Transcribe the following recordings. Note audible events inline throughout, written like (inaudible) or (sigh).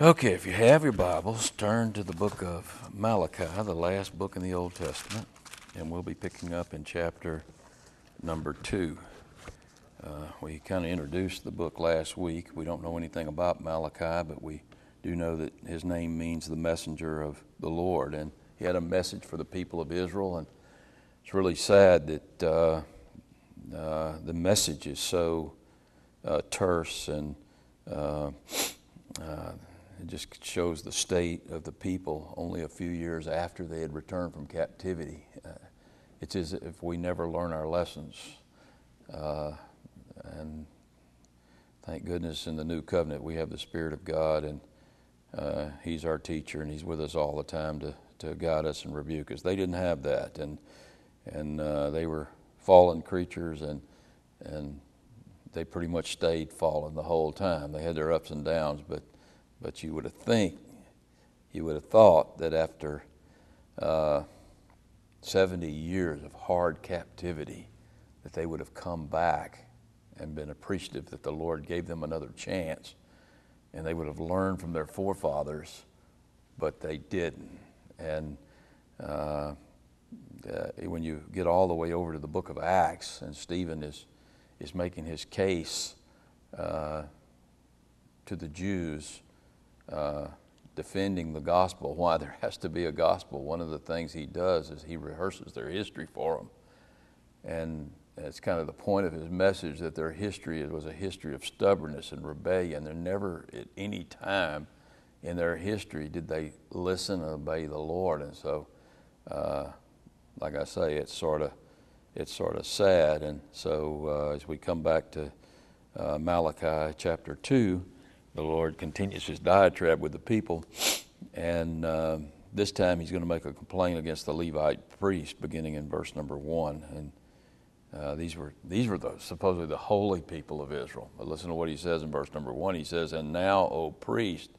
Okay, if you have your Bibles, turn to the book of Malachi, the last book in the Old Testament, and we'll be picking up in chapter number two. Uh, we kind of introduced the book last week. We don't know anything about Malachi, but we do know that his name means the messenger of the Lord, and he had a message for the people of Israel. And it's really sad that uh, uh, the message is so uh, terse and uh, uh, it just shows the state of the people only a few years after they had returned from captivity. Uh, it's as if we never learn our lessons. Uh, and thank goodness in the new covenant we have the Spirit of God, and uh, He's our teacher, and He's with us all the time to, to guide us and rebuke us. They didn't have that, and and uh, they were fallen creatures, and and they pretty much stayed fallen the whole time. They had their ups and downs, but but you would have think, you would have thought that after uh, 70 years of hard captivity, that they would have come back and been appreciative that the Lord gave them another chance, and they would have learned from their forefathers, but they didn't. And uh, uh, when you get all the way over to the book of Acts, and Stephen is is making his case uh, to the Jews defending the gospel, why there has to be a gospel, one of the things he does is he rehearses their history for them. And it's kind of the point of his message that their history was a history of stubbornness and rebellion. They're never at any time in their history did they listen and obey the Lord. And so, uh, like I say, it's sort of it's sort of sad. And so, uh, as we come back to uh, Malachi chapter two, the Lord continues his diatribe with the people, and uh, this time he's going to make a complaint against the Levite priest, beginning in verse number one. And uh, these were these were the, supposedly the holy people of Israel. But listen to what he says in verse number one. He says, "And now, O priest,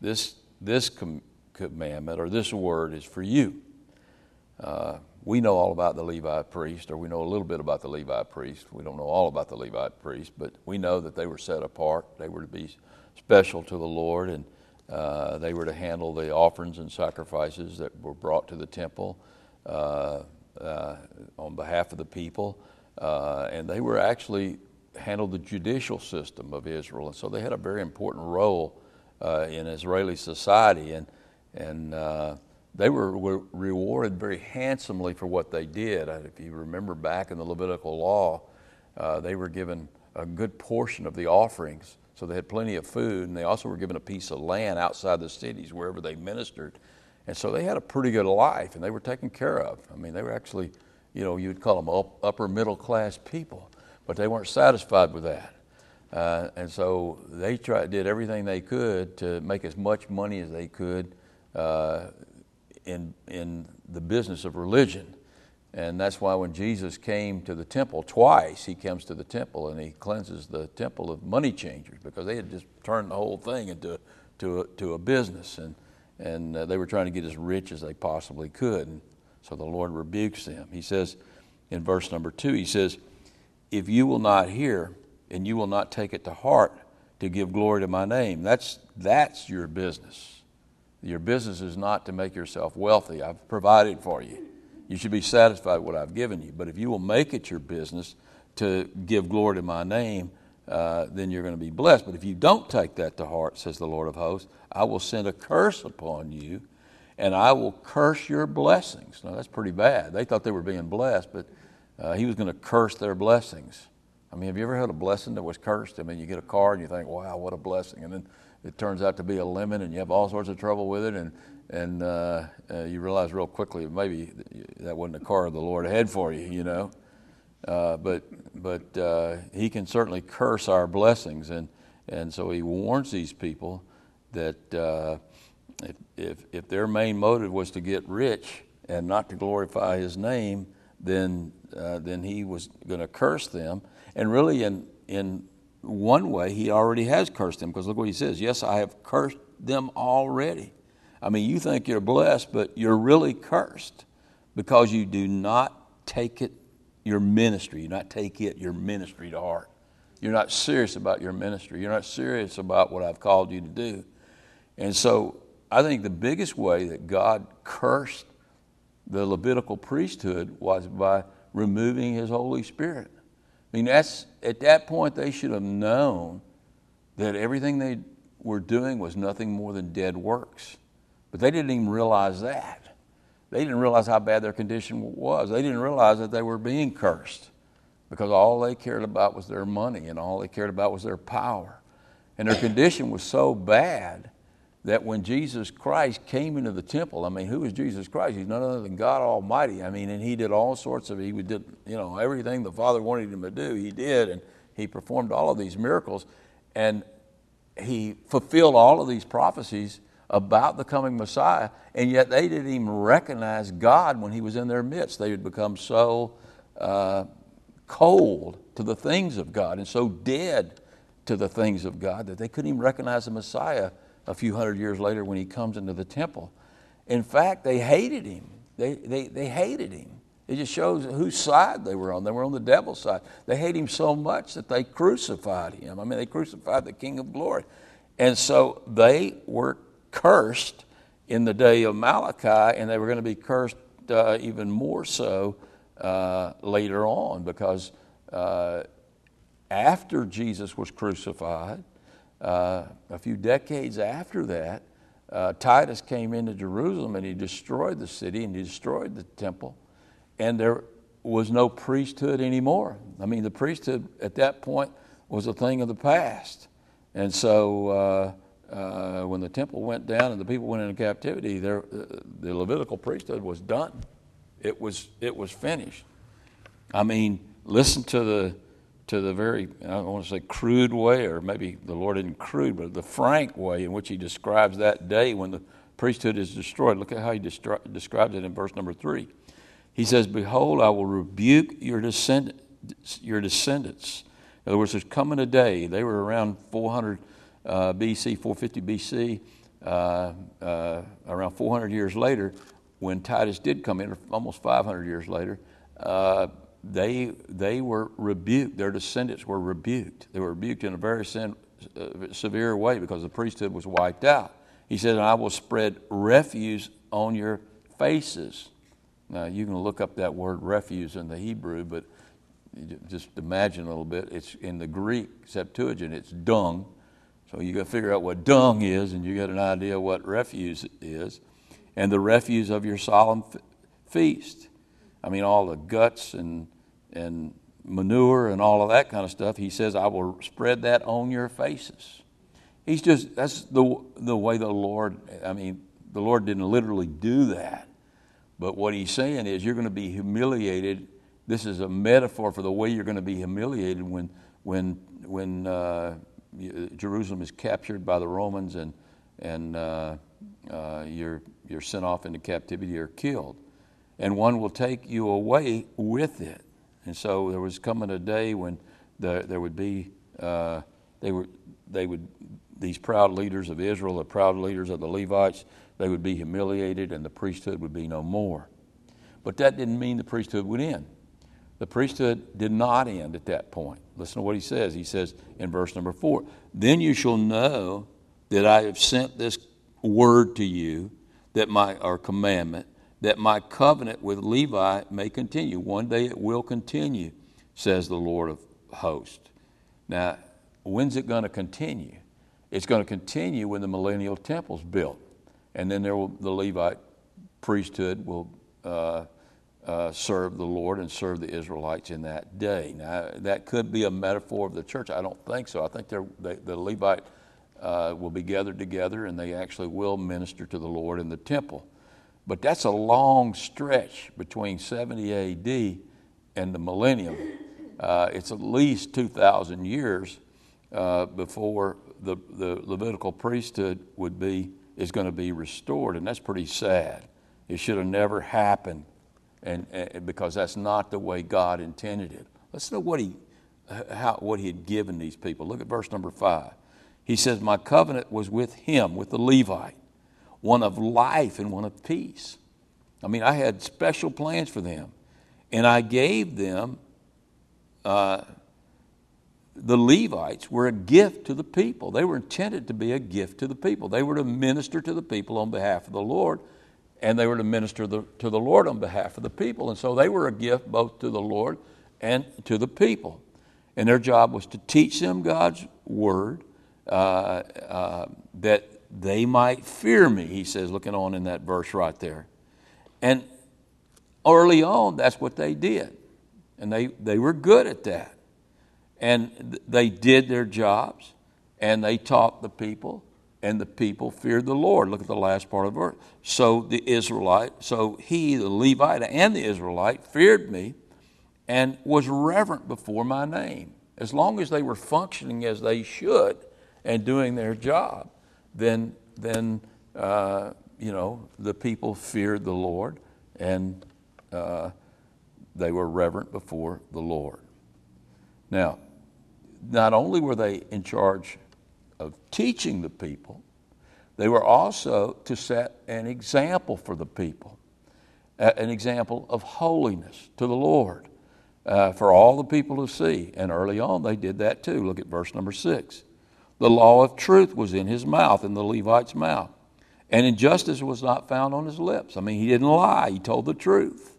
this this com- commandment or this word is for you." Uh, we know all about the Levite priest, or we know a little bit about the Levite priest. We don't know all about the Levite priest, but we know that they were set apart. They were to be special to the Lord, and uh, they were to handle the offerings and sacrifices that were brought to the temple uh, uh, on behalf of the people. Uh, and they were actually handled the judicial system of Israel, and so they had a very important role uh, in Israeli society, and and uh, they were, were, rewarded very handsomely for what they did. If you remember back in the Levitical law, they were given a good portion of the offerings so they had plenty of food, and they also were given a piece of land outside the cities wherever they ministered. And so they had a pretty good life, and they were taken care of. I mean, they were actually, you know, you'd call them up, upper middle class people, but they weren't satisfied with that. Uh, and so they tried, did everything they could to make as much money as they could uh, in, in the business of religion. And that's why when Jesus came to the temple twice, he comes to the temple and he cleanses the temple of money changers because they had just turned the whole thing into to a, to a business and, and uh, they were trying to get as rich as they possibly could. And so the Lord rebukes them. He says in verse number two, he says, If you will not hear and you will not take it to heart to give glory to my name, that's, that's your business. Your business is not to make yourself wealthy. I've provided for you. You should be satisfied with what I've given you. But if you will make it your business to give glory to my name, uh, then you're going to be blessed. But if you don't take that to heart, says the Lord of hosts, I will send a curse upon you and I will curse your blessings. Now, that's pretty bad. They thought they were being blessed, but uh, he was going to curse their blessings. I mean, have you ever had a blessing that was cursed? I mean, you get a car and you think, wow, what a blessing. And then it turns out to be a lemon and you have all sorts of trouble with it. And and uh, uh, you realize real quickly maybe that wasn't the car the Lord had for you, you know. Uh, but but uh, He can certainly curse our blessings, and and so He warns these people that uh, if, if if their main motive was to get rich and not to glorify His name, then uh, then He was going to curse them, and really in in one way He already has cursed them because look what He says: Yes, I have cursed them already. I mean, you think you're blessed, but you're really cursed because you do not take it, your ministry, you not take it, your ministry to heart. You're not serious about your ministry. You're not serious about what I've called you to do. And so I think the biggest way that God cursed the Levitical priesthood was by removing his Holy Spirit. I mean, that's, at that point, they should have known that everything they were doing was nothing more than dead works. But they didn't even realize that. They didn't realize how bad their condition was. They didn't realize that they were being cursed because all they cared about was their money and all they cared about was their power. And their condition was so bad that when Jesus Christ came into the temple, I mean, who is Jesus Christ? He's none other than God Almighty. I mean, and he did all sorts of, he did, you know, everything the Father wanted him to do, he did, and he performed all of these miracles. And he fulfilled all of these prophecies about the coming Messiah, and yet they didn't even recognize God when he was in their midst. They had become so uh, cold to the things of God and so dead to the things of God that they couldn't even recognize the Messiah a few hundred years later when he comes into the temple. In fact, they hated him. They, they, they hated him. It just shows whose side they were on. They were on the devil's side. They hate him so much that they crucified him. I mean, they crucified the King of glory. And so they were cursed in the day of Malachi, and they were going to be cursed uh, even more so uh, later on because uh, after Jesus was crucified, uh, a few decades after that, uh, Titus came into Jerusalem and he destroyed the city and he destroyed the temple, and there was no priesthood anymore. I mean, the priesthood at that point was a thing of the past. And so uh, when the temple went down and the people went into captivity, uh, the Levitical priesthood was done. It was, it was finished. I mean, listen to the to the very, I don't want to say crude way, or maybe the Lord isn't crude, but the frank way in which he describes that day when the priesthood is destroyed. Look at how he destri- describes it in verse number three. He says, Behold, I will rebuke your, descend- your descendants. In other words, there's coming a day, they were around 400 uh, BC, 450 BC, uh, uh, around 400 years later, when Titus did come in, almost 500 years later. Uh, they, they were rebuked. Their descendants were rebuked. They were rebuked in a very sin, severe way because the priesthood was wiped out. He said, I will spread refuse on your faces. Now, you can look up that word refuse in the Hebrew, but just imagine a little bit. It's in the Greek Septuagint, it's dung. So you got to figure out what dung is, and you got an idea what refuse is. And the refuse of your solemn feast. I mean, all the guts and, and manure and all of that kind of stuff. He says, I will spread that on your faces. He's just, that's the, the way the Lord, I mean, the Lord didn't literally do that. But what he's saying is, you're going to be humiliated. This is a metaphor for the way you're going to be humiliated when, when, when uh, Jerusalem is captured by the Romans and, and uh, uh, you're, you're sent off into captivity or killed and one will take you away with it. And so there was coming a day when the, there would be, uh, they, were, they would, these proud leaders of Israel, the proud leaders of the Levites, they would be humiliated and the priesthood would be no more. But that didn't mean the priesthood would end. The priesthood did not end at that point. Listen to what he says. He says in verse number four Then you shall know that I have sent this word to you, that my, or commandment, that my covenant with Levi may continue. One day it will continue, says the Lord of hosts. Now, when's it going to continue? It's going to continue when the millennial temple's built. And then there will, the Levite priesthood will uh, uh, serve the Lord and serve the Israelites in that day. Now, that could be a metaphor of the church. I don't think so. I think they, the Levite uh, will be gathered together and they actually will minister to the Lord in the temple. But that's a long stretch between 70 AD and the millennium. Uh, it's at least 2,000 years uh, before the, the Levitical priesthood would be is going to be restored, and that's pretty sad. It should have never happened, and, and because that's not the way God intended it. Let's know what he how, what he had given these people. Look at verse number five. He says, "My covenant was with him, with the Levite." one of life and one of peace. I mean, I had special plans for them. And I gave them uh, the Levites were a gift to the people. They were intended to be a gift to the people. They were to minister to the people on behalf of the Lord, and they were to minister the, to the Lord on behalf of the people. And so they were a gift both to the Lord and to the people. And their job was to teach them God's word uh, uh, that they might fear me, he says, looking on in that verse right there. And early on, that's what they did. And they, they were good at that. And they did their jobs, and they taught the people, and the people feared the Lord. Look at the last part of the verse. So the Israelite, so he, the Levite, and the Israelite feared me and was reverent before my name. As long as they were functioning as they should and doing their job, then, then uh, you know, the people feared the Lord and uh, they were reverent before the Lord. Now, not only were they in charge of teaching the people, they were also to set an example for the people, an example of holiness to the Lord uh, for all the people to see. And early on, they did that too. Look at verse number six. The law of truth was in his mouth, in the Levite's mouth, and injustice was not found on his lips. I mean, he didn't lie, he told the truth.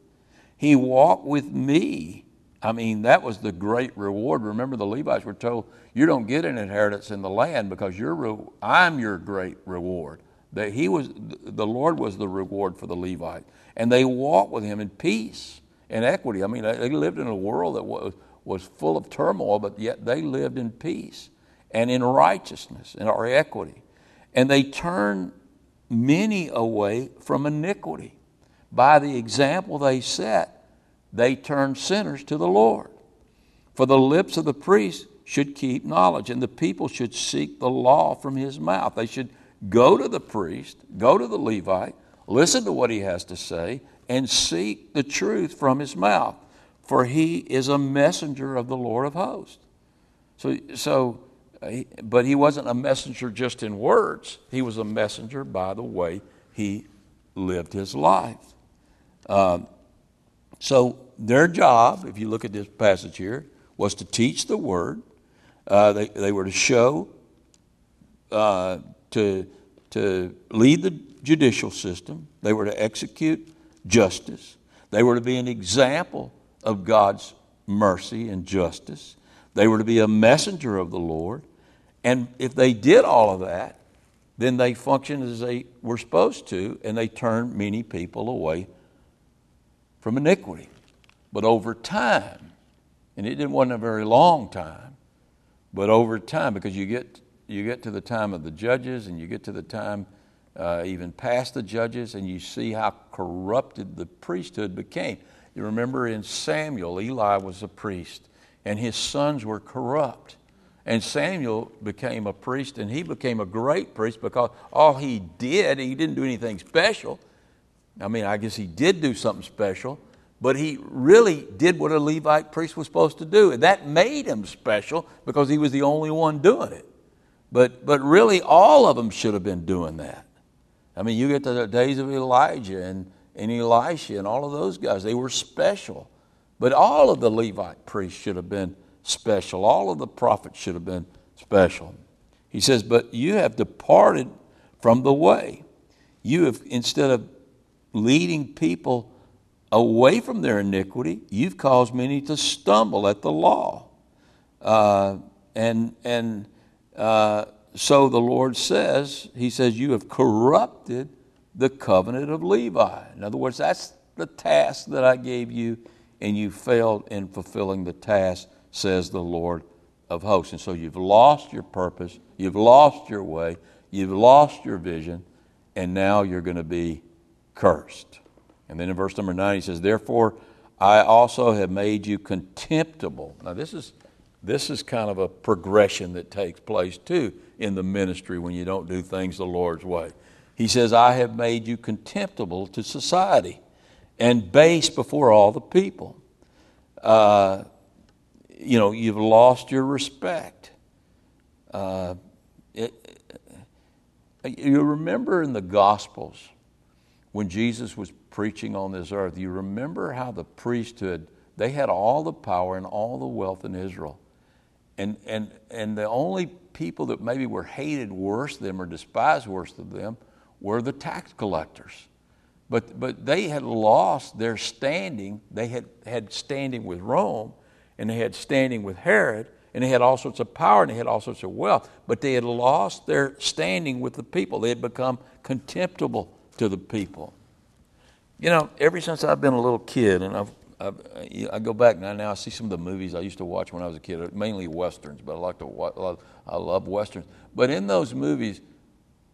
He walked with me I mean, that was the great reward. Remember, the Levites were told, You don't get an inheritance in the land because you're, I'm your great reward. That he was, the Lord was the reward for the Levite. And they walked with him in peace and equity. I mean, they lived in a world that was, was full of turmoil, but yet they lived in peace and in righteousness and our equity. And they turned many away from iniquity by the example they set they turned sinners to the Lord. For the lips of the priest should keep knowledge, and the people should seek the law from his mouth. They should go to the priest, go to the Levite, listen to what he has to say, and seek the truth from his mouth. For he is a messenger of the Lord of hosts. So, so but he wasn't a messenger just in words, he was a messenger by the way he lived his life. Um, so their job, if you look at this passage here, was to teach the word. Uh, they, they were to show, uh, to, to lead the judicial system. They were to execute justice. They were to be an example of God's mercy and justice. They were to be a messenger of the Lord. And if they did all of that, then they functioned as they were supposed to, and they turned many people away from iniquity. But over time, and it didn't wasn't a very long time, but over time, because you get you get to the time of the judges, and you get to the time uh, even past the judges, and you see how corrupted the priesthood became. You remember in Samuel, Eli was a priest, and his sons were corrupt. And Samuel became a priest, and he became a great priest because all he did, he didn't do anything special. I mean, I guess he did do something special, but he really did what a Levite priest was supposed to do. And that made him special because he was the only one doing it. But, but really, all of them should have been doing that. I mean, you get to the days of Elijah and, and Elisha and all of those guys, they were special. But all of the Levite priests should have been special. All of the prophets should have been special. He says, But you have departed from the way. You have, instead of leading people away from their iniquity, you've caused many to stumble at the law. Uh, and and uh, so the Lord says, He says, You have corrupted the covenant of Levi. In other words, that's the task that I gave you, and you failed in fulfilling the task, says the Lord of hosts. And so you've lost your purpose, you've lost your way, you've lost your vision, and now you're going to be cursed. And then in verse number nine, he says, Therefore, I also have made you contemptible. Now, this is, this is kind of a progression that takes place too in the ministry when you don't do things the Lord's way. He says, I have made you contemptible to society and base before all the people. Uh, you know, you've lost your respect. Uh, it, you remember in the Gospels when Jesus was preaching on this earth, you remember how the priesthood, they had all the power and all the wealth in Israel. And, and, and the only people that maybe were hated worse than them or despised worse than them were the tax collectors. But, but they had lost their standing. They had had standing with Rome, and they had standing with Herod, and they had all sorts of power, and they had all sorts of wealth. But they had lost their standing with the people. They had become contemptible to the people. You know, ever since I've been a little kid, and I've, I've, i go back now, now I see some of the movies I used to watch when I was a kid, mainly westerns, but I like to watch, I love westerns. But in those movies,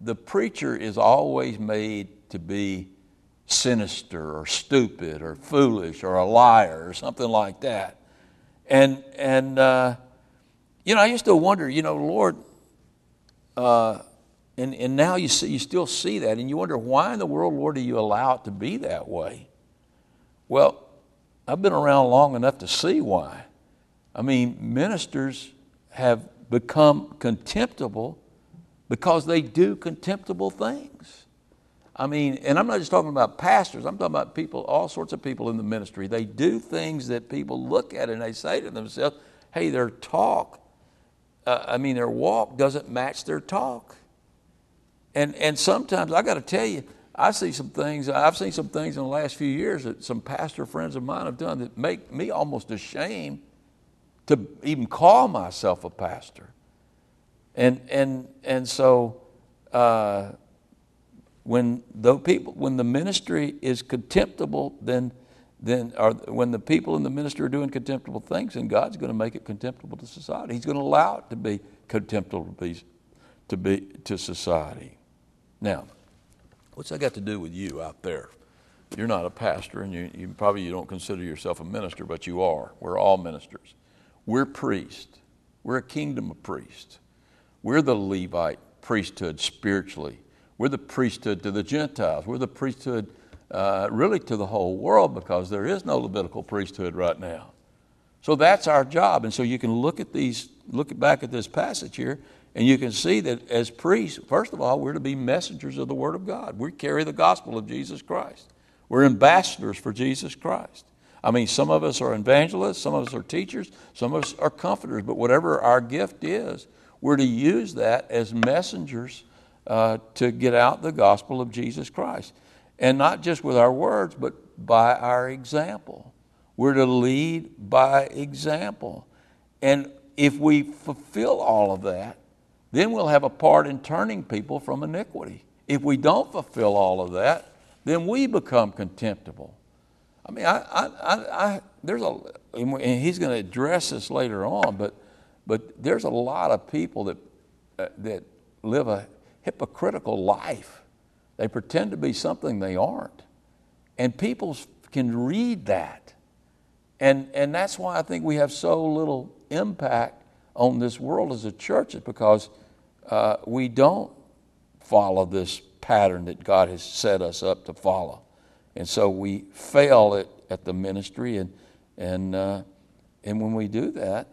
the preacher is always made to be sinister or stupid or foolish or a liar or something like that. And, and uh, you know, I used to wonder, you know, Lord, uh, and, and now you, see, you still see that, and you wonder, why in the world, Lord, do you allow it to be that way? Well, I've been around long enough to see why. I mean, ministers have become contemptible because they do contemptible things. I mean, and I'm not just talking about pastors, I'm talking about people, all sorts of people in the ministry. They do things that people look at and they say to themselves, hey, their talk, uh, I mean, their walk doesn't match their talk. And, and sometimes, I got to tell you, I see some things, I've seen some things in the last few years that some pastor friends of mine have done that make me almost ashamed to even call myself a pastor. And, and, and so, uh, when the people, when the ministry is contemptible, then, then when the people in the ministry are doing contemptible things, then God's going to make it contemptible to society. He's going to allow it to be contemptible to be, to, be, to society. Now, what's that got to do with you out there? You're not a pastor, and you, you probably you don't consider yourself a minister, but you are. We're all ministers. We're priests. We're a kingdom of priests. We're the Levite priesthood spiritually. We're the priesthood to the Gentiles. We're the priesthood uh, really to the whole world because there is no Levitical priesthood right now. So that's our job. And so you can look at these, look back at this passage here, and you can see that as priests, first of all, we're to be messengers of the Word of God. We carry the gospel of Jesus Christ. We're ambassadors for Jesus Christ. I mean, some of us are evangelists, some of us are teachers, some of us are comforters, but whatever our gift is, we're to use that as messengers uh, to get out the gospel of Jesus Christ. And not just with our words, but by our example. We're to lead by example. And if we fulfill all of that, then we'll have a part in turning people from iniquity. If we don't fulfill all of that, then we become contemptible. I mean, I, I, I, I there's a, and he's going to address this later on, but, but there's a lot of people that, uh, that live a hypocritical life. They pretend to be something they aren't. And people can read that. And, and that's why I think we have so little impact on this world as a church is because uh, we don't follow this pattern that God has set us up to follow. And so we fail at, at the ministry, and, and, uh, and when we do that,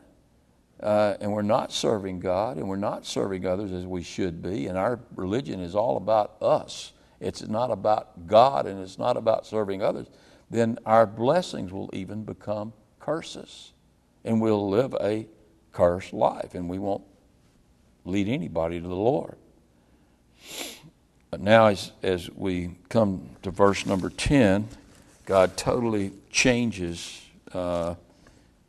uh, and we're not serving God and we're not serving others as we should be, and our religion is all about us, it's not about God and it's not about serving others, then our blessings will even become curses. And we'll live a cursed life, and we won't lead anybody to the Lord. But now, as, as we come to verse number 10, God totally changes uh,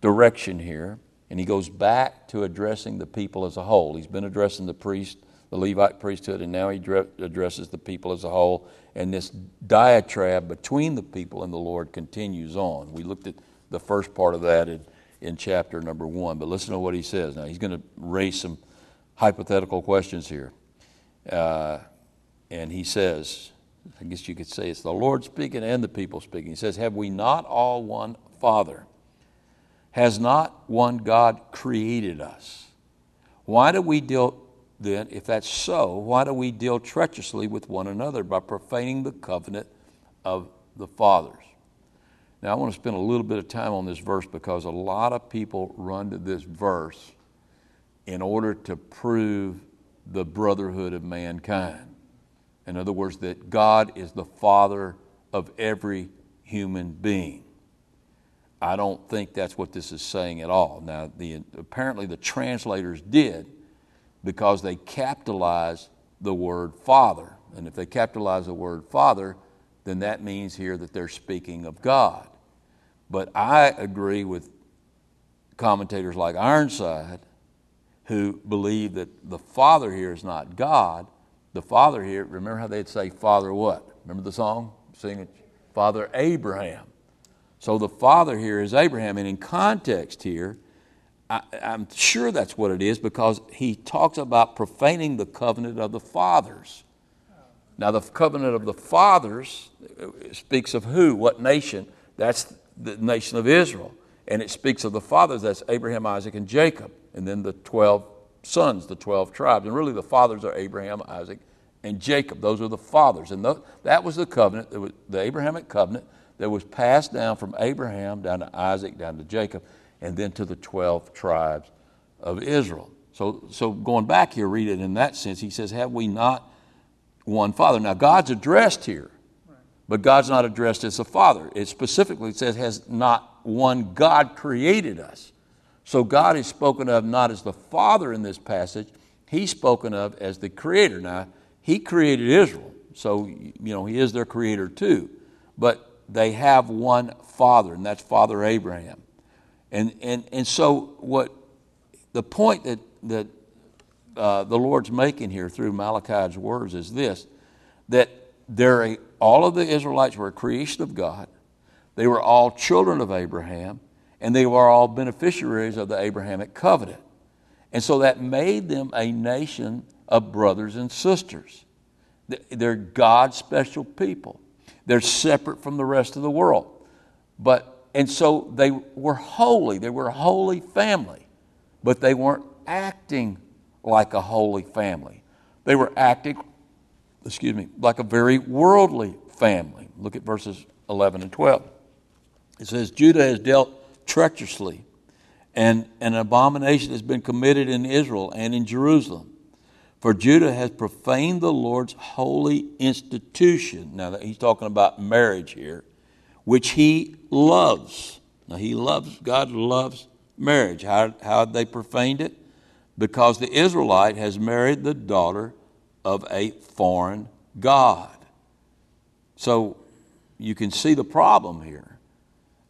direction here, and he goes back to addressing the people as a whole. He's been addressing the priest, the Levite priesthood, and now he addresses the people as a whole. And this diatribe between the people and the Lord continues on. We looked at the first part of that in, in chapter number one, but listen to what he says. Now, he's going to raise some hypothetical questions here. Uh, and he says, I guess you could say it's the Lord speaking and the people speaking. He says, Have we not all one Father? Has not one God created us? Why do we deal then, if that's so, why do we deal treacherously with one another by profaning the covenant of the fathers? Now, I want to spend a little bit of time on this verse because a lot of people run to this verse in order to prove the brotherhood of mankind. In other words, that God is the Father of every human being. I don't think that's what this is saying at all. Now, the, apparently the translators did because they capitalized the word Father. And if they capitalize the word Father, then that means here that they're speaking of God. But I agree with commentators like Ironside who believe that the Father here is not God. The Father here, remember how they'd say, Father what? Remember the song? Sing it. Father Abraham. So the Father here is Abraham. And in context here, I, am sure that's what it is because he talks about profaning the covenant of the fathers. Now, the covenant of the fathers uh, uh, speaks of who? What nation? That's the nation of Israel. And it speaks of the fathers, that's Abraham, Isaac, and Jacob. And then the 12 sons, the 12 tribes. And really, the fathers are Abraham, Isaac, and Jacob. Those are the fathers. And that was the covenant, was the Abrahamic covenant that was passed down from Abraham down to Isaac, down to Jacob, and then to the 12 tribes of Israel. So, so going back here, read it in that sense. He says, Have we not one Father? Now, God's addressed here, but God's not addressed as a Father. It specifically says, Has not one God created us? So God is spoken of not as the Father in this passage, He's spoken of as the Creator. Now, He created Israel, so, you know, He is their Creator too. But they have one Father, and that's Father Abraham. And, and, and so, what the point that, that uh, the Lord's making here through Malachi's words is this that a, all of the Israelites were a creation of God, they were all children of Abraham, and they were all beneficiaries of the Abrahamic covenant. And so that made them a nation of brothers and sisters. They're God's special people. They're separate from the rest of the world. But and so they were holy. They were a holy family, but they weren't acting like a holy family. They were acting, excuse me, like a very worldly family. Look at verses 11 and 12. It says, Judah has dealt treacherously, and an abomination has been committed in Israel and in Jerusalem. For Judah has profaned the Lord's holy institution. Now, he's talking about marriage here which he loves. Now, he loves, God loves marriage. How, how they profaned it? Because the Israelite has married the daughter of a foreign God. So you can see the problem here.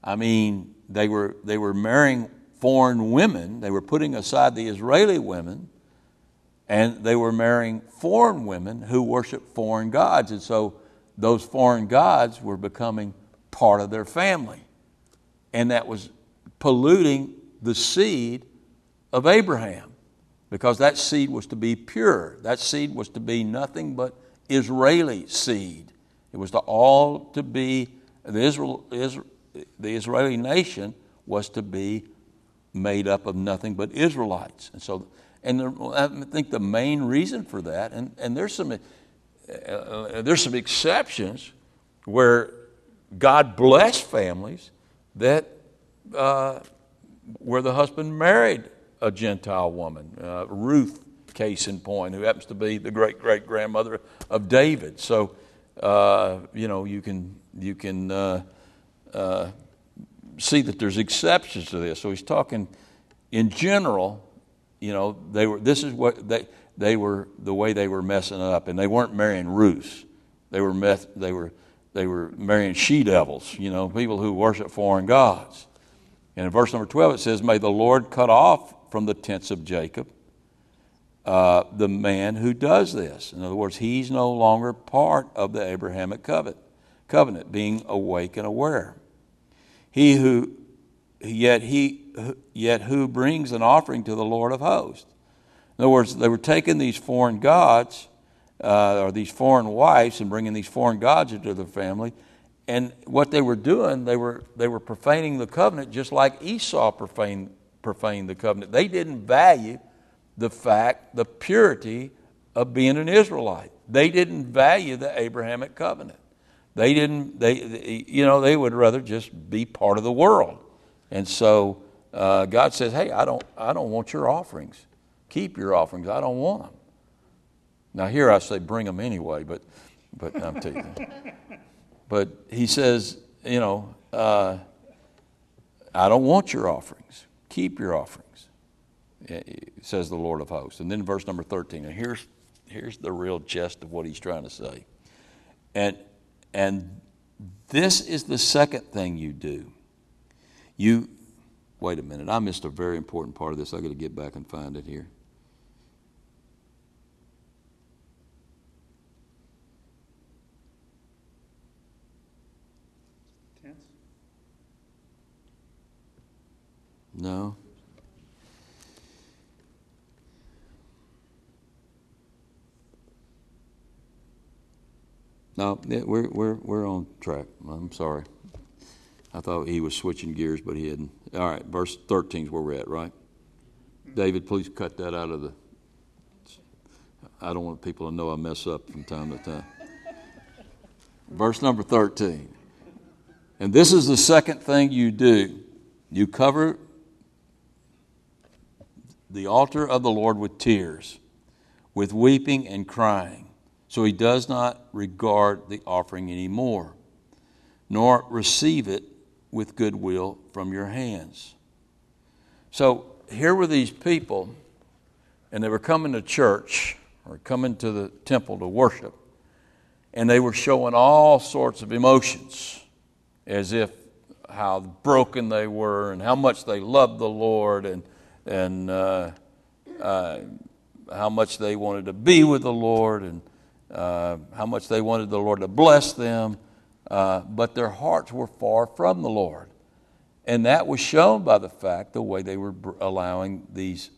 I mean, they were, they were marrying foreign women, they were putting aside the Israeli women, and they were marrying foreign women who worship foreign gods. And so those foreign gods were becoming part of their family. And that was polluting the seed of Abraham because that seed was to be pure. That seed was to be nothing but Israeli seed. It was to all to be, the, Israel, Israel, the Israeli nation was to be made up of nothing but Israelites. And so, and there, I think the main reason for that, and, and there's some, uh, there's some exceptions where God blessed families that uh, where the husband married a Gentile woman, uh, Ruth, case in point, who happens to be the great great grandmother of David. So, uh, you know, you can you can uh, uh, see that there's exceptions to this. So he's talking in general. You know, they were. This is what they they were the way they were messing up, and they weren't marrying Ruth. They were meth, They were they were marrying she devils, you know, people who worship foreign gods. And in verse number 12, it says, May the Lord cut off from the tents of Jacob uh, the man who does this. In other words, he's no longer part of the Abrahamic covenant, covenant being awake and aware. He who, yet he, yet who brings an offering to the Lord of hosts. In other words, they were taking these foreign gods uh, or these foreign wives and bringing these foreign gods into their family. And what they were doing, they were, they were profaning the covenant just like Esau profaned, profaned the covenant. They didn't value the fact, the purity of being an Israelite. They didn't value the Abrahamic covenant. They didn't, they, you know, they would rather just be part of the world. And so uh, God says, hey, I don't, I don't want your offerings. Keep your offerings. I don't want them. Now, here I say bring them anyway, but, but I'm teasing. (laughs) but he says, you know, uh, I don't want your offerings. Keep your offerings, eh, eh, says the Lord of hosts. And then verse number 13. And here's, here's the real gist of what he's trying to say. And, and this is the second thing you do. You, wait a minute, I missed a very important part of this. i got to get back and find it here. No. No, we're, we're, we're on track. I'm sorry. I thought he was switching gears, but he hadn't. All right, verse 13 is where we're at, right? David, please cut that out of the. I don't want people to know I mess up from time to time. Verse number 13. And this is the second thing you do you cover the altar of the Lord with tears, with weeping and crying. So he does not regard the offering anymore, nor receive it with goodwill from your hands. So here were these people, and they were coming to church or coming to the temple to worship, and they were showing all sorts of emotions as if how broken they were and how much they loved the Lord and and uh, uh, how much they wanted to be with the Lord and uh, how much they wanted the Lord to bless them, uh, but their hearts were far from the Lord. And that was shown by the fact the way they were allowing these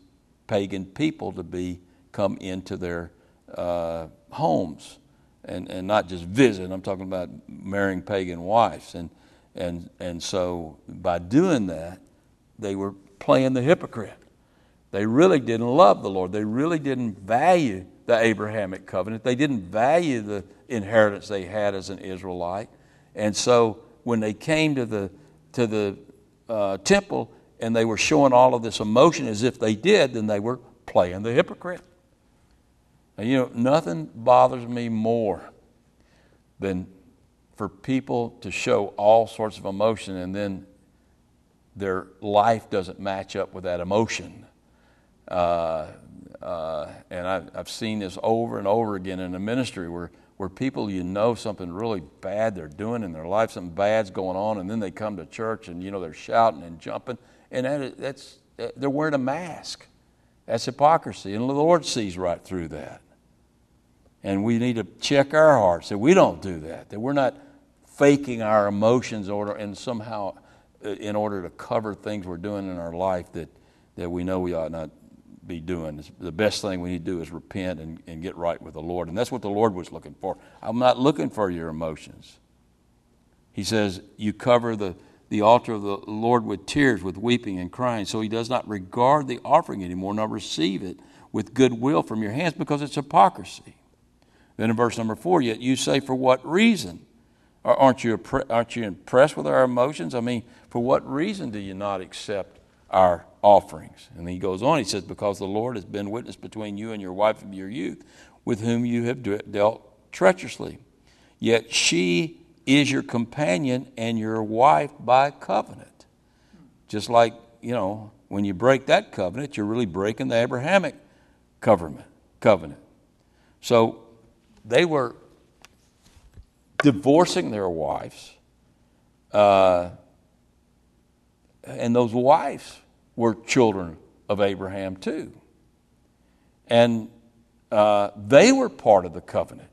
pagan people to be come into their uh, homes and, and not just visit. I'm talking about marrying pagan wives. And, and, and so by doing that, they were playing the hypocrite. They really didn't love the Lord. They really didn't value the Abrahamic covenant. They didn't value the inheritance they had as an Israelite. And so when they came to the, to the uh, temple and they were showing all of this emotion as if they did, then they were playing the hypocrite. And you know, nothing bothers me more than for people to show all sorts of emotion and then their life doesn't match up with that emotion. Uh, uh, and I, I've seen this over and over again in the ministry where, where people you know something really bad they're doing in their life, something bad's going on, and then they come to church and you know they're shouting and jumping, and that, that's they're wearing a mask. That's hypocrisy, and the Lord sees right through that. And we need to check our hearts that we don't do that, that we're not faking our emotions order and somehow uh, in order to cover things we're doing in our life that, that we know we ought not be doing. The best thing we need to do is repent and, and get right with the Lord. And that's what the Lord was looking for. I'm not looking for your emotions. He says, You cover the, the altar of the Lord with tears, with weeping and crying. So he does not regard the offering anymore, nor receive it with goodwill from your hands because it's hypocrisy. Then in verse number four, yet you say, For what reason? Aren't you, aren't you impressed with our emotions? I mean, for what reason do you not accept our offerings. And he goes on, he says, Because the Lord has been witness between you and your wife of your youth, with whom you have dealt treacherously. Yet she is your companion and your wife by covenant. Just like, you know, when you break that covenant, you're really breaking the Abrahamic covenant. covenant. So they were divorcing their wives. Uh, and those wives were children of Abraham too. And uh, they were part of the covenant.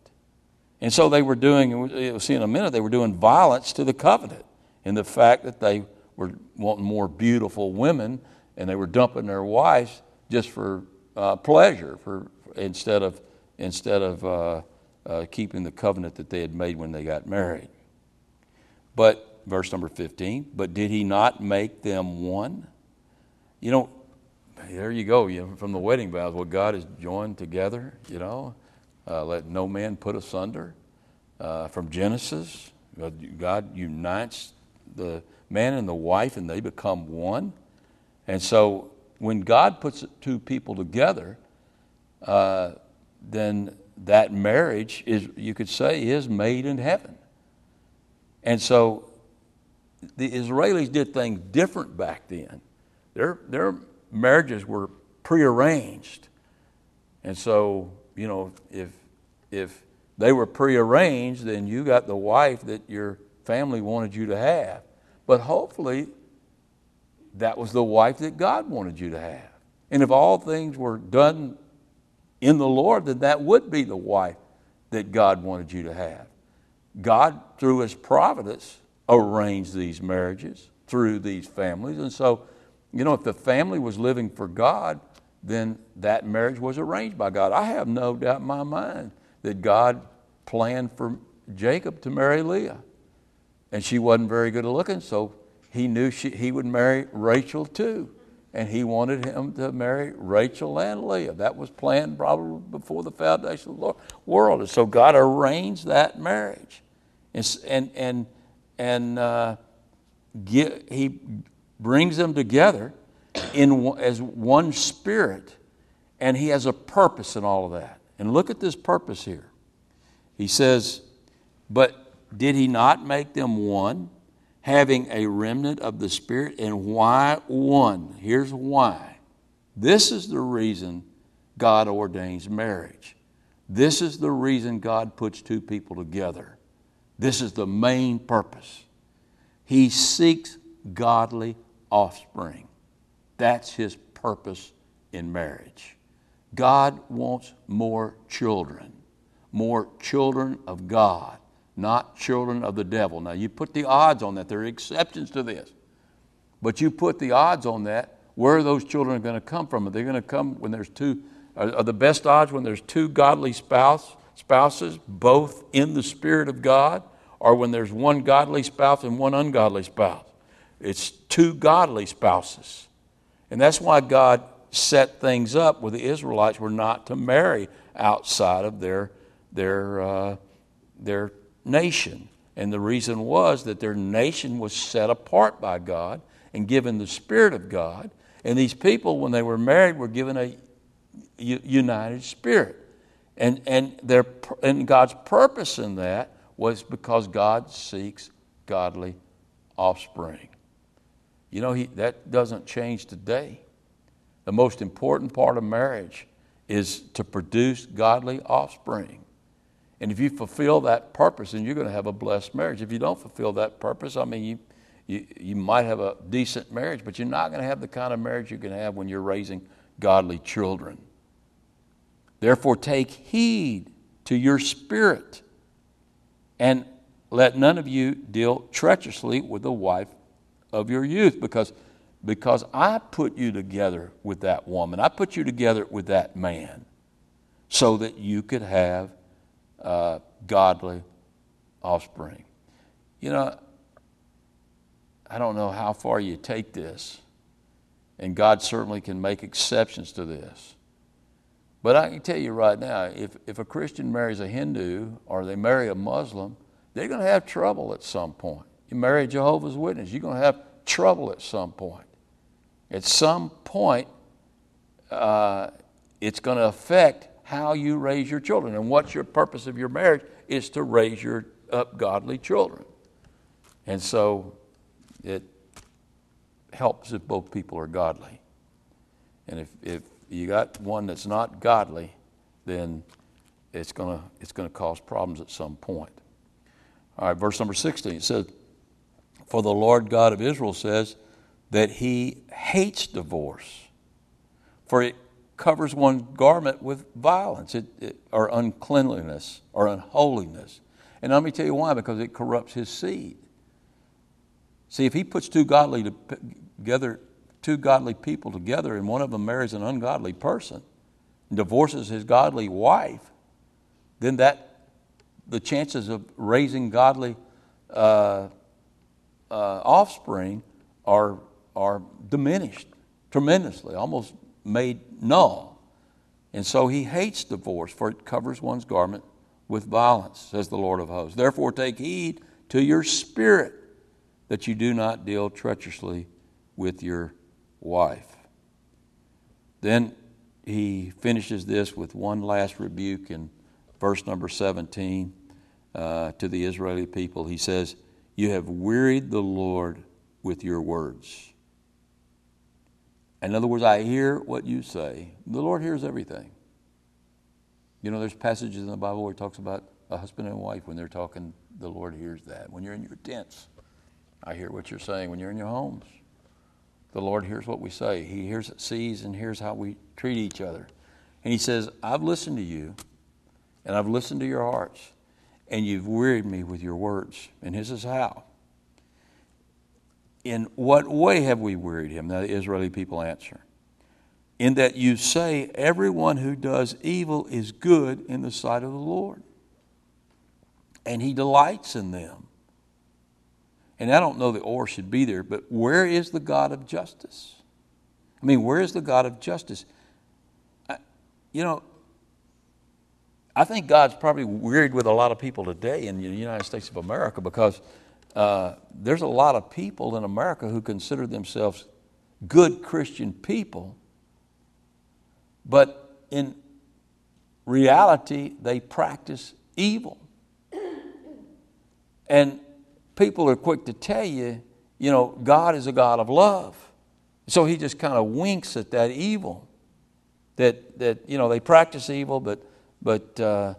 And so they were doing, you'll see in a minute, they were doing violence to the covenant in the fact that they were wanting more beautiful women and they were dumping their wives just for uh, pleasure for, instead of, instead of uh, keeping the covenant that they had made when they got married. But verse number 15. But did he not make them one? You know, there you go. You know, from the wedding vows, what God has joined together, you know, uh, let no man put asunder. Uh, from Genesis, God unites the man and the wife, and they become one. And so, when God puts two people together, uh, then that marriage is, you could say, is made in heaven. And so the Israelis did things different back then. Their, their marriages were prearranged. And so, you know, if, if they were prearranged, then you got the wife that your family wanted you to have. But hopefully, that was the wife that God wanted you to have. And if all things were done in the Lord, then that would be the wife that God wanted you to have. God, through His providence, arranged these marriages through these families. And so, you know, if the family was living for God, then that marriage was arranged by God. I have no doubt in my mind that God planned for Jacob to marry Leah. And she wasn't very good looking, so he knew she, he would marry Rachel too. And he wanted him to marry Rachel and Leah. That was planned probably before the foundation of the world. And so God arranged that marriage. And, and, and, and uh, get, he brings them together in, as one spirit. And he has a purpose in all of that. And look at this purpose here. He says, But did he not make them one? Having a remnant of the Spirit. And why one? Here's why. This is the reason God ordains marriage. This is the reason God puts two people together. This is the main purpose. He seeks godly offspring. That's his purpose in marriage. God wants more children, more children of God not children of the devil. Now, you put the odds on that. There are exceptions to this. But you put the odds on that, where are those children going to come from? Are they going to come when there's two, are, are the best odds when there's two godly spouse, spouses, both in the Spirit of God, or when there's one godly spouse and one ungodly spouse? It's two godly spouses. And that's why God set things up where the Israelites were not to marry outside of their, their, uh, their nation. And the reason was that their nation was set apart by God and given the Spirit of God. And these people, when they were married, were given a united spirit. And, and, their, and God's purpose in that was because God seeks godly offspring. You know, he, that doesn't change today. The most important part of marriage is to produce godly offspring. And if you fulfill that purpose, then you're going to have a blessed marriage. If you don't fulfill that purpose, I mean, you, you, you might have a decent marriage, but you're not going to have the kind of marriage you can have when you're raising godly children. Therefore, take heed to your spirit, and let none of you deal treacherously with the wife of your youth, because, because I put you together with that woman. I put you together with that man so that you could have uh, godly offspring. You know, I don't know how far you take this, and God certainly can make exceptions to this. But I can tell you right now if, if a Christian marries a Hindu or they marry a Muslim, they're going to have trouble at some point. You marry a Jehovah's Witness, you're going to have trouble at some point. At some point, uh, it's going to affect how you raise your children. And what's your purpose of your marriage is to raise your up godly children. And so it helps if both people are godly. And if, if you got one that's not godly, then it's going to it's going to cause problems at some point. All right, verse number 16 it says, For the Lord God of Israel says that he hates divorce, for it covers one garment with violence it, it, or uncleanliness or unholiness. And let me tell you why because it corrupts his seed. See, if he puts two godly together, two godly people together, and one of them marries an ungodly person and divorces his godly wife, then that the chances of raising godly uh, uh, offspring are are diminished tremendously, almost made null. And so he hates divorce, for it covers one's garment with violence, says the Lord of hosts. Therefore, take heed to your spirit that you do not deal treacherously with your wife. Then he finishes this with one last rebuke in verse number 17 uh, to the Israeli people. He says, You have wearied the Lord with your words. In other words, I hear what you say. The Lord hears everything. You know, there's passages in the Bible where it talks about a husband and wife when they're talking, the Lord hears that. When you're in your tents, I hear what you're saying. When you're in your homes, the Lord hears what we say. He hears, sees, and hears how we treat each other. And He says, I've listened to you, and I've listened to your hearts, and you've wearied me with your words. And this is how. In what way have we wearied him? Now, the Israeli people answer. In that you say, everyone who does evil is good in the sight of the Lord, and he delights in them. And I don't know the or should be there, but where is the God of justice? I mean, where is the God of justice? I, you know, I think God's probably wearied with a lot of people today in the United States of America because uh, there's a lot of people in America who consider themselves good Christian people, but in reality, they practice evil. And people are quick to tell you, you know, God is a God of love. So he just kind of winks at that evil. That, that you know, they practice evil, but, but uh,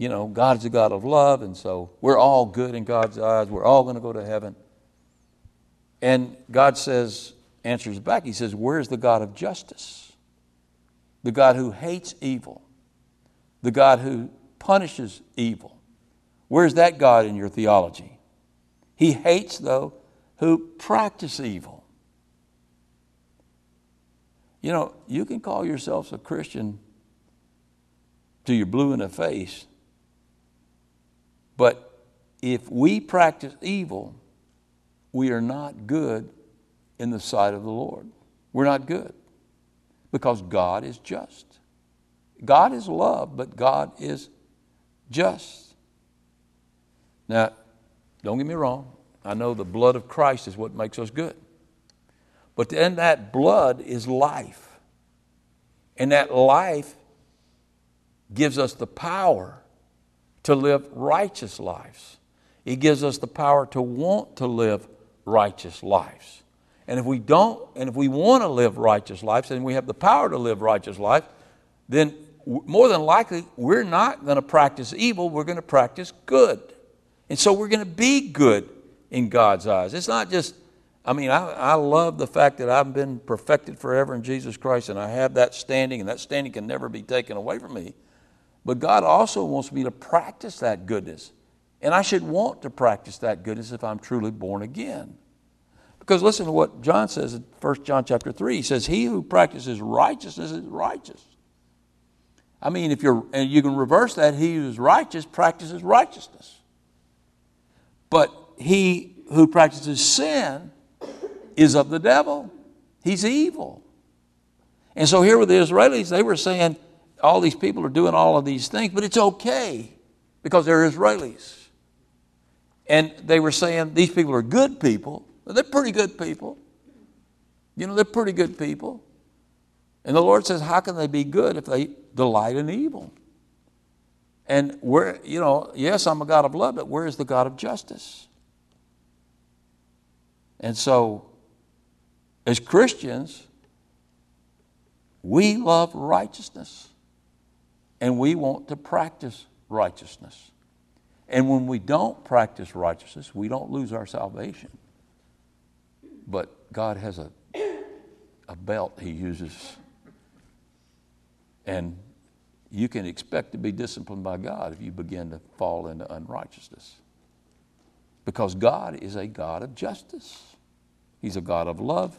you know, God is a God of love, and so we're all good in God's eyes. We're all going to go to heaven. And God says, answers back, He says, Where's the God of justice? The God who hates evil, the God who punishes evil. Where's that God in your theology? He hates, though, who practice evil. You know, you can call yourselves a Christian till you're blue in the face, but if we practice evil, we are not good in the sight of the Lord. We're not good because God is just. God is love, but God is just. Now, don't get me wrong. I know the blood of Christ is what makes us good. But in that blood is life. And that life gives us the power to live righteous lives. He gives us the power to want to live righteous lives. And if we don't, and if we want to live righteous lives, and we have the power to live righteous life, then more than likely we're not going to practice evil, we're going to practice good. And so we're going to be good in God's eyes. It's not just, I mean, I, I love the fact that I've been perfected forever in Jesus Christ and I have that standing, and that standing can never be taken away from me. But God also wants me to practice that goodness. And I should want to practice that goodness if I'm truly born again. Because listen to what John says in 1 John chapter 3. He says, He who practices righteousness is righteous. I mean, if you're, and you can reverse that, he who is righteous practices righteousness. But he who practices sin is of the devil. He's evil. And so here with the Israelis, they were saying, all these people are doing all of these things, but it's okay because they're Israelis. And they were saying these people are good people. They're pretty good people. You know, they're pretty good people. And the Lord says, How can they be good if they delight in evil? And where, you know, yes, I'm a God of love, but where is the God of justice? And so, as Christians, we love righteousness and we want to practice righteousness. And when we don't practice righteousness, we don't lose our salvation. But God has a, a belt He uses. And you can expect to be disciplined by God if you begin to fall into unrighteousness. Because God is a God of justice. He's a God of love,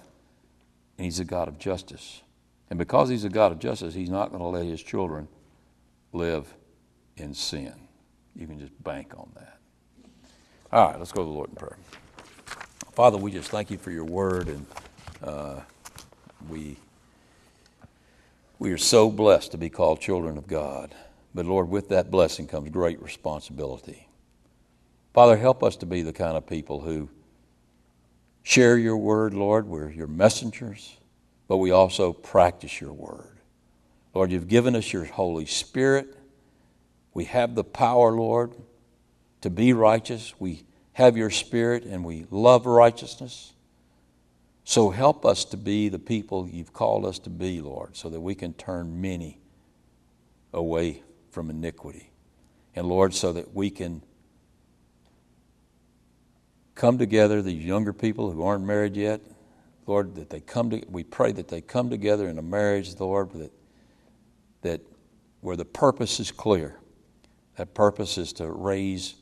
and He's a God of justice. And because He's a God of justice, He's not going to let His children live in sin. You can just bank on that. All right, let's go to the Lord in prayer. Father, we just thank you for your word, and uh, we we are so blessed to be called children of God. But Lord, with that blessing comes great responsibility. Father, help us to be the kind of people who share your word, Lord. We're your messengers, but we also practice your word. Lord, you've given us your Holy Spirit. We have the power, Lord, to be righteous. We have your spirit and we love righteousness. So help us to be the people you've called us to be, Lord, so that we can turn many away from iniquity. And Lord, so that we can come together, these younger people who aren't married yet, Lord, that they come to, we pray that they come together in a marriage, Lord, that, that where the purpose is clear. That purpose is to raise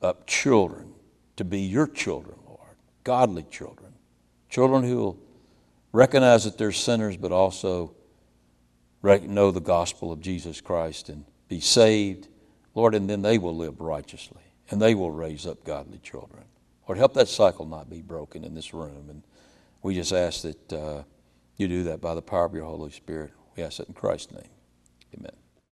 up children, to be your children, Lord, godly children, children who will recognize that they're sinners, but also know the gospel of Jesus Christ and be saved, Lord, and then they will live righteously and they will raise up godly children. Lord, help that cycle not be broken in this room. And we just ask that uh, you do that by the power of your Holy Spirit. We ask it in Christ's name. Amen.